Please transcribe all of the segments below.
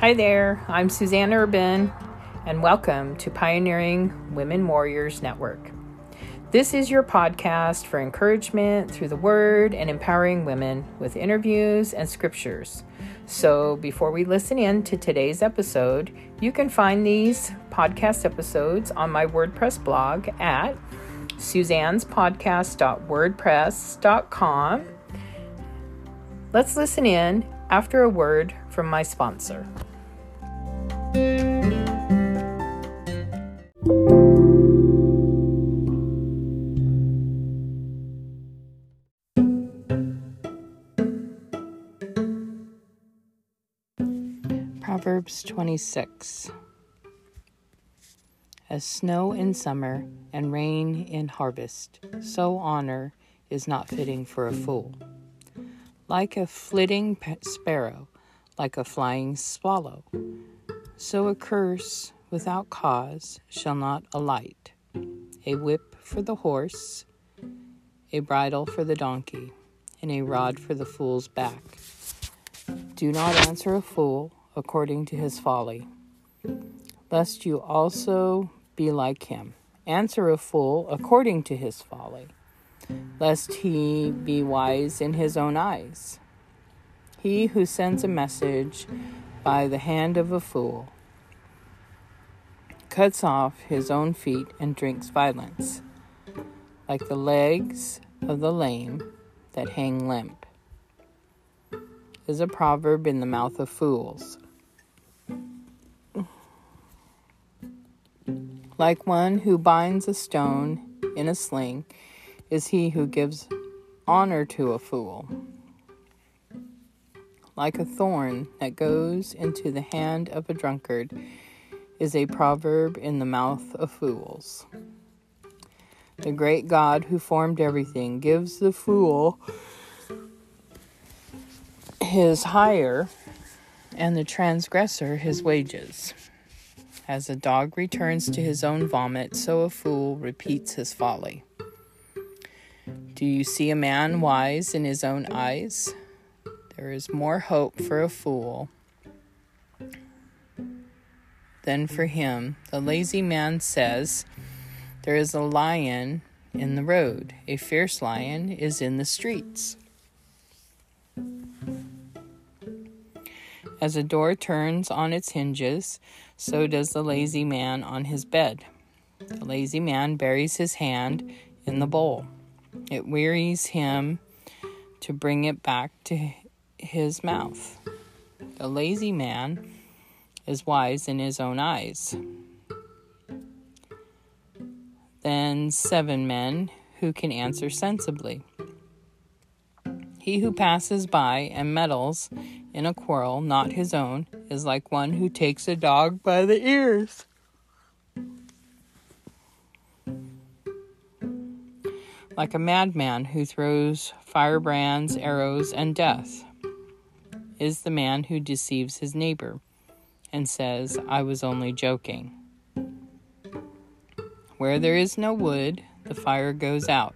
Hi there, I'm Suzanne Urban, and welcome to Pioneering Women Warriors Network. This is your podcast for encouragement through the Word and empowering women with interviews and scriptures. So, before we listen in to today's episode, you can find these podcast episodes on my WordPress blog at suzannespodcast.wordpress.com. Let's listen in after a word from my sponsor. Proverbs 26 As snow in summer and rain in harvest, so honor is not fitting for a fool. Like a flitting sparrow, like a flying swallow. So a curse without cause shall not alight. A whip for the horse, a bridle for the donkey, and a rod for the fool's back. Do not answer a fool according to his folly, lest you also be like him. Answer a fool according to his folly, lest he be wise in his own eyes. He who sends a message by the hand of a fool cuts off his own feet and drinks violence, like the legs of the lame that hang limp, is a proverb in the mouth of fools. Like one who binds a stone in a sling is he who gives honor to a fool like a thorn that goes into the hand of a drunkard, is a proverb in the mouth of fools. The great God who formed everything gives the fool his hire and the transgressor his wages. As a dog returns to his own vomit, so a fool repeats his folly. Do you see a man wise in his own eyes? There is more hope for a fool than for him. The lazy man says, There is a lion in the road, a fierce lion is in the streets. As a door turns on its hinges, so does the lazy man on his bed. The lazy man buries his hand in the bowl. It wearies him to bring it back to his mouth. The lazy man is wise in his own eyes. Then seven men who can answer sensibly. He who passes by and meddles in a quarrel not his own is like one who takes a dog by the ears. Like a madman who throws firebrands, arrows, and death is the man who deceives his neighbor and says, I was only joking. Where there is no wood, the fire goes out,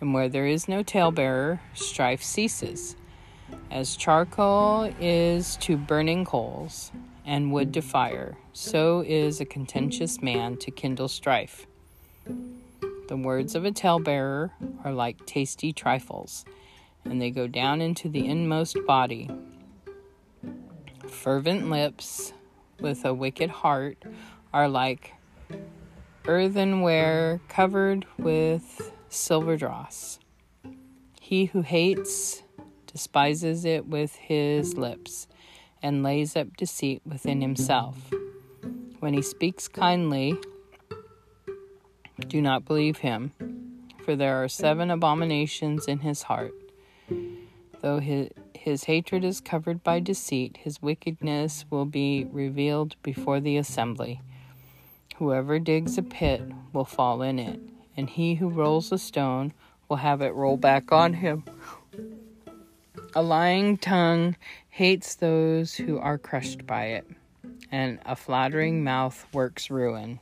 and where there is no talebearer, strife ceases. As charcoal is to burning coals, and wood to fire, so is a contentious man to kindle strife. The words of a talebearer are like tasty trifles, and they go down into the inmost body fervent lips with a wicked heart are like earthenware covered with silver dross. He who hates despises it with his lips and lays up deceit within himself. When he speaks kindly, do not believe him, for there are seven abominations in his heart. Though his, his hatred is covered by deceit, his wickedness will be revealed before the assembly. Whoever digs a pit will fall in it, and he who rolls a stone will have it roll back on him. A lying tongue hates those who are crushed by it, and a flattering mouth works ruin.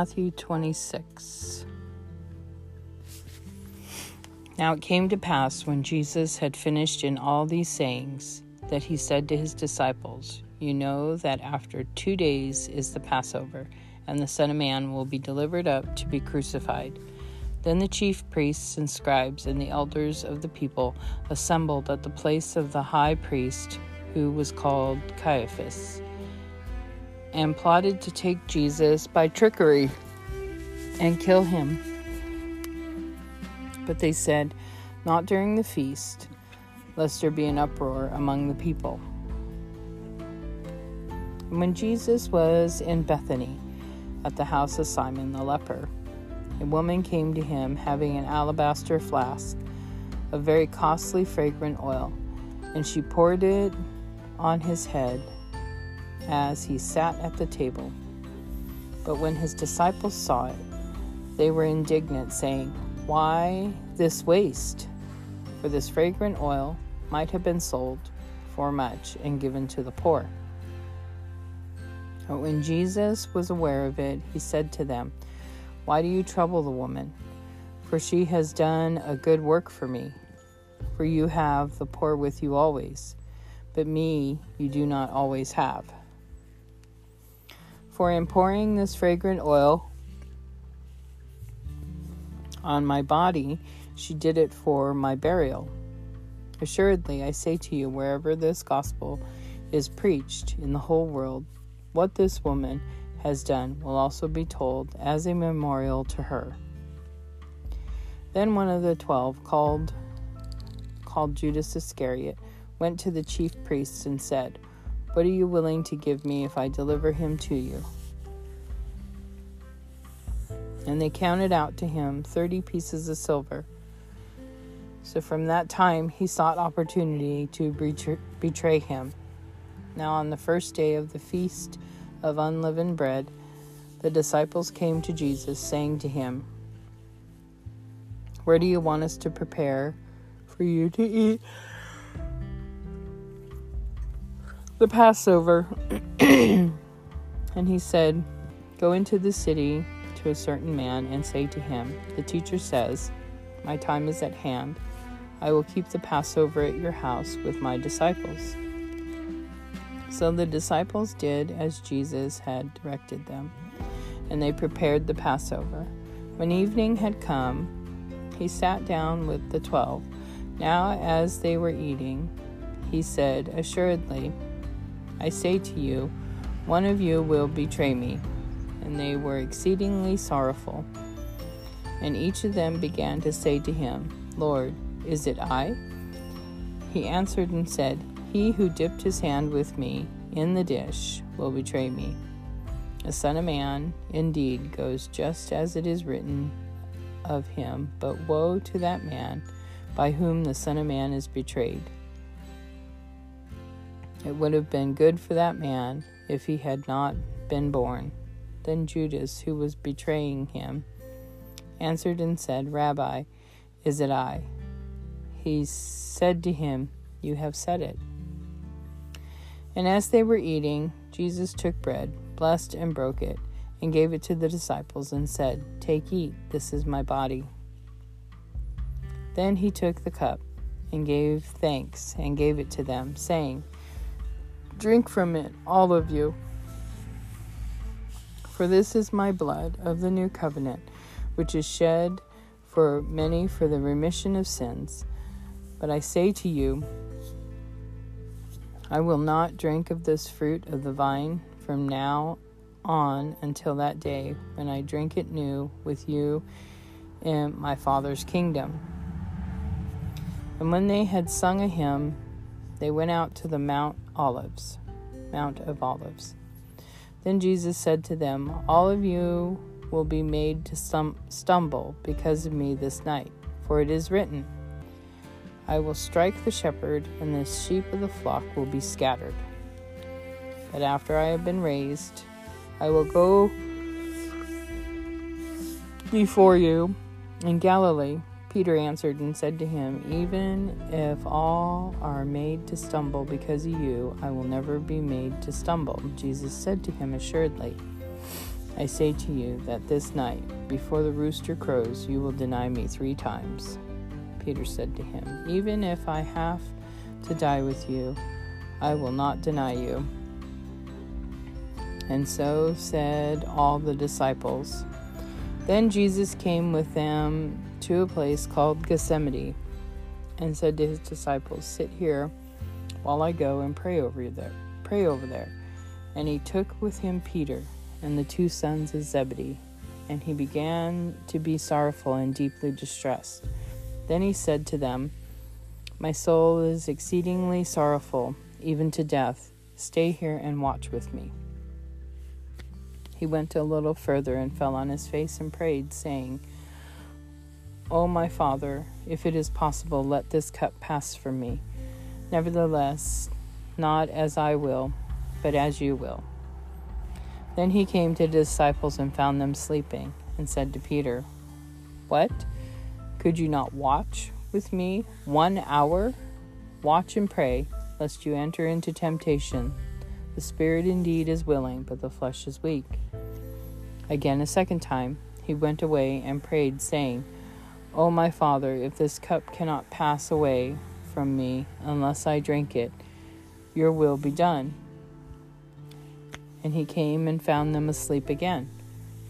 Matthew 26. Now it came to pass when Jesus had finished in all these sayings that he said to his disciples, You know that after two days is the Passover, and the Son of Man will be delivered up to be crucified. Then the chief priests and scribes and the elders of the people assembled at the place of the high priest, who was called Caiaphas and plotted to take Jesus by trickery and kill him. But they said, Not during the feast, lest there be an uproar among the people. When Jesus was in Bethany, at the house of Simon the leper, a woman came to him having an alabaster flask of very costly fragrant oil, and she poured it on his head as he sat at the table. But when his disciples saw it, they were indignant, saying, Why this waste? For this fragrant oil might have been sold for much and given to the poor. But when Jesus was aware of it, he said to them, Why do you trouble the woman? For she has done a good work for me. For you have the poor with you always, but me you do not always have. For in pouring this fragrant oil on my body, she did it for my burial. Assuredly, I say to you, wherever this gospel is preached in the whole world, what this woman has done will also be told as a memorial to her. Then one of the twelve, called called Judas Iscariot, went to the chief priests and said, what are you willing to give me if I deliver him to you? And they counted out to him thirty pieces of silver. So from that time he sought opportunity to betray him. Now, on the first day of the feast of unleavened bread, the disciples came to Jesus, saying to him, Where do you want us to prepare for you to eat? The Passover. and he said, Go into the city to a certain man and say to him, The teacher says, My time is at hand. I will keep the Passover at your house with my disciples. So the disciples did as Jesus had directed them, and they prepared the Passover. When evening had come, he sat down with the twelve. Now, as they were eating, he said, Assuredly, I say to you, one of you will betray me. And they were exceedingly sorrowful. And each of them began to say to him, Lord, is it I? He answered and said, He who dipped his hand with me in the dish will betray me. The Son of Man indeed goes just as it is written of him, but woe to that man by whom the Son of Man is betrayed. It would have been good for that man if he had not been born. Then Judas, who was betraying him, answered and said, Rabbi, is it I? He said to him, You have said it. And as they were eating, Jesus took bread, blessed and broke it, and gave it to the disciples, and said, Take, eat, this is my body. Then he took the cup, and gave thanks, and gave it to them, saying, Drink from it, all of you. For this is my blood of the new covenant, which is shed for many for the remission of sins. But I say to you, I will not drink of this fruit of the vine from now on until that day when I drink it new with you in my Father's kingdom. And when they had sung a hymn, they went out to the Mount Olives, Mount of Olives. Then Jesus said to them, All of you will be made to stum- stumble because of me this night, for it is written, I will strike the shepherd, and the sheep of the flock will be scattered. But after I have been raised, I will go before you in Galilee. Peter answered and said to him, Even if all are made to stumble because of you, I will never be made to stumble. Jesus said to him, Assuredly, I say to you that this night, before the rooster crows, you will deny me three times. Peter said to him, Even if I have to die with you, I will not deny you. And so said all the disciples. Then Jesus came with them to a place called Gethsemane and said to his disciples, Sit here while I go and pray over there. Pray over there. And he took with him Peter and the two sons of Zebedee, and he began to be sorrowful and deeply distressed. Then he said to them, My soul is exceedingly sorrowful, even to death. Stay here and watch with me. He went a little further and fell on his face and prayed, saying, O my Father, if it is possible, let this cup pass from me. Nevertheless, not as I will, but as you will. Then he came to the disciples and found them sleeping, and said to Peter, What? Could you not watch with me one hour? Watch and pray, lest you enter into temptation. The spirit indeed is willing, but the flesh is weak. Again, a second time, he went away and prayed, saying, O my Father, if this cup cannot pass away from me unless I drink it, your will be done. And he came and found them asleep again,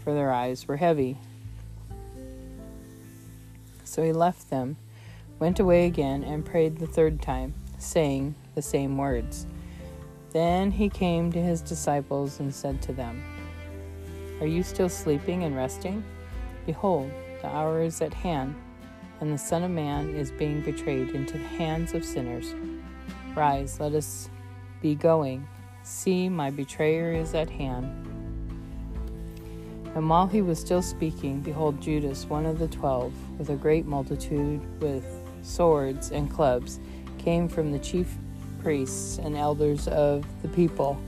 for their eyes were heavy. So he left them, went away again, and prayed the third time, saying the same words. Then he came to his disciples and said to them, Are you still sleeping and resting? Behold, the hour is at hand, and the Son of Man is being betrayed into the hands of sinners. Rise, let us be going. See, my betrayer is at hand. And while he was still speaking, behold, Judas, one of the twelve, with a great multitude with swords and clubs, came from the chief priests and elders of the people.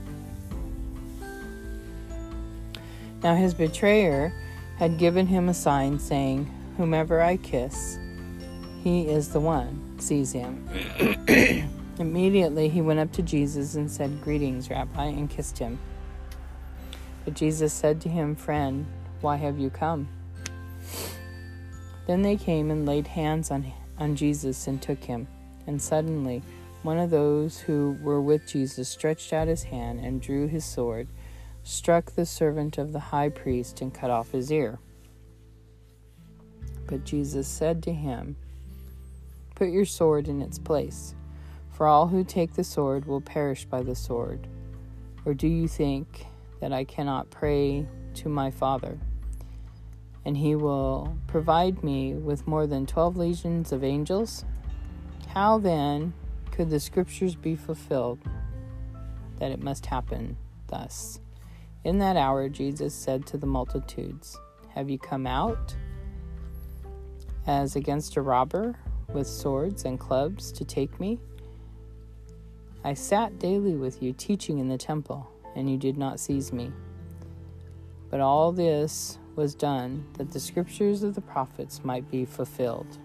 Now his betrayer had given him a sign, saying, Whomever I kiss, he is the one. Seize him. Immediately he went up to Jesus and said, Greetings, Rabbi, and kissed him. But Jesus said to him, Friend, why have you come? Then they came and laid hands on, on Jesus and took him. And suddenly one of those who were with Jesus stretched out his hand and drew his sword, struck the servant of the high priest, and cut off his ear. But Jesus said to him, Put your sword in its place. For all who take the sword will perish by the sword. Or do you think that I cannot pray to my Father, and he will provide me with more than twelve legions of angels? How then could the scriptures be fulfilled that it must happen thus? In that hour, Jesus said to the multitudes, Have you come out as against a robber with swords and clubs to take me? I sat daily with you teaching in the temple, and you did not seize me. But all this was done that the scriptures of the prophets might be fulfilled.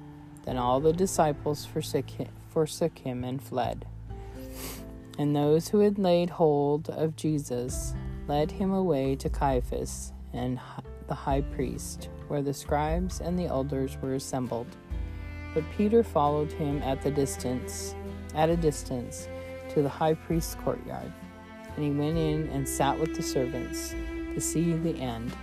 Then all the disciples forsook him, forsook him and fled. And those who had laid hold of Jesus led him away to Caiaphas and the high priest, where the scribes and the elders were assembled. But Peter followed him at the distance, at a distance to the high priest's courtyard, and he went in and sat with the servants to see the end.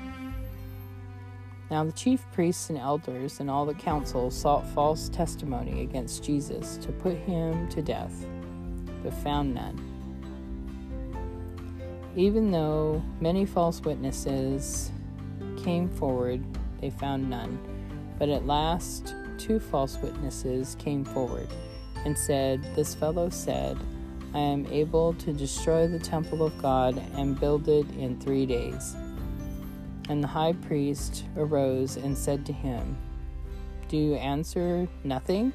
Now the chief priests and elders and all the council sought false testimony against Jesus to put him to death, but found none. Even though many false witnesses came forward, they found none. But at last, two false witnesses came forward and said, This fellow said, I am able to destroy the temple of God and build it in three days. And the high priest arose and said to him, Do you answer nothing?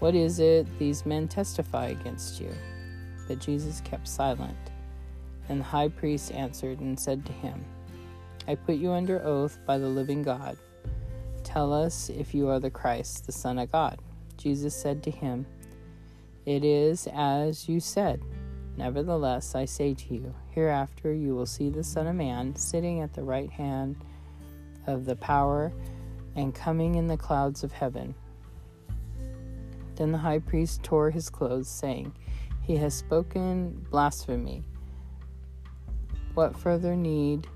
What is it these men testify against you? But Jesus kept silent. And the high priest answered and said to him, I put you under oath by the living God. Tell us if you are the Christ, the Son of God. Jesus said to him, it is as you said. Nevertheless, I say to you, hereafter you will see the Son of Man sitting at the right hand of the power and coming in the clouds of heaven. Then the high priest tore his clothes, saying, He has spoken blasphemy. What further need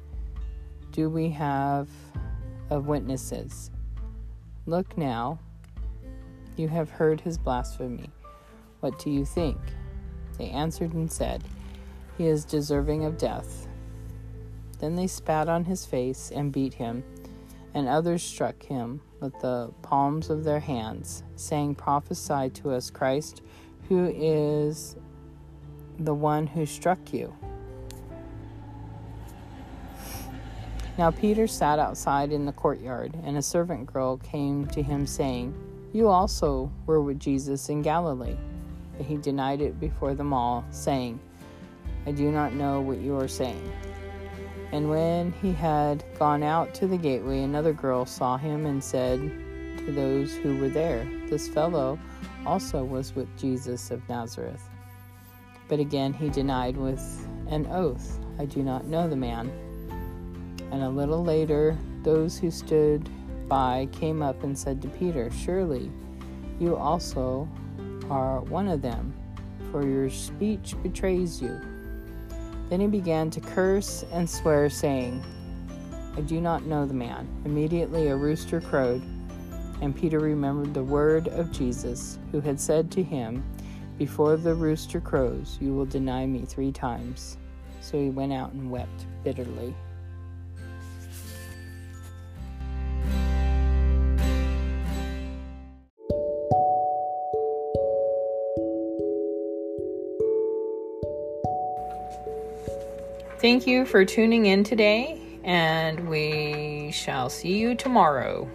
do we have of witnesses? Look now, you have heard his blasphemy. What do you think? They answered and said, He is deserving of death. Then they spat on his face and beat him, and others struck him with the palms of their hands, saying, Prophesy to us, Christ, who is the one who struck you. Now Peter sat outside in the courtyard, and a servant girl came to him, saying, You also were with Jesus in Galilee. But he denied it before them all, saying, I do not know what you are saying. And when he had gone out to the gateway, another girl saw him and said to those who were there, This fellow also was with Jesus of Nazareth. But again he denied with an oath, I do not know the man. And a little later, those who stood by came up and said to Peter, Surely you also are one of them, for your speech betrays you. Then he began to curse and swear, saying, I do not know the man. Immediately a rooster crowed, and Peter remembered the word of Jesus, who had said to him, Before the rooster crows, you will deny me three times. So he went out and wept bitterly. Thank you for tuning in today, and we shall see you tomorrow.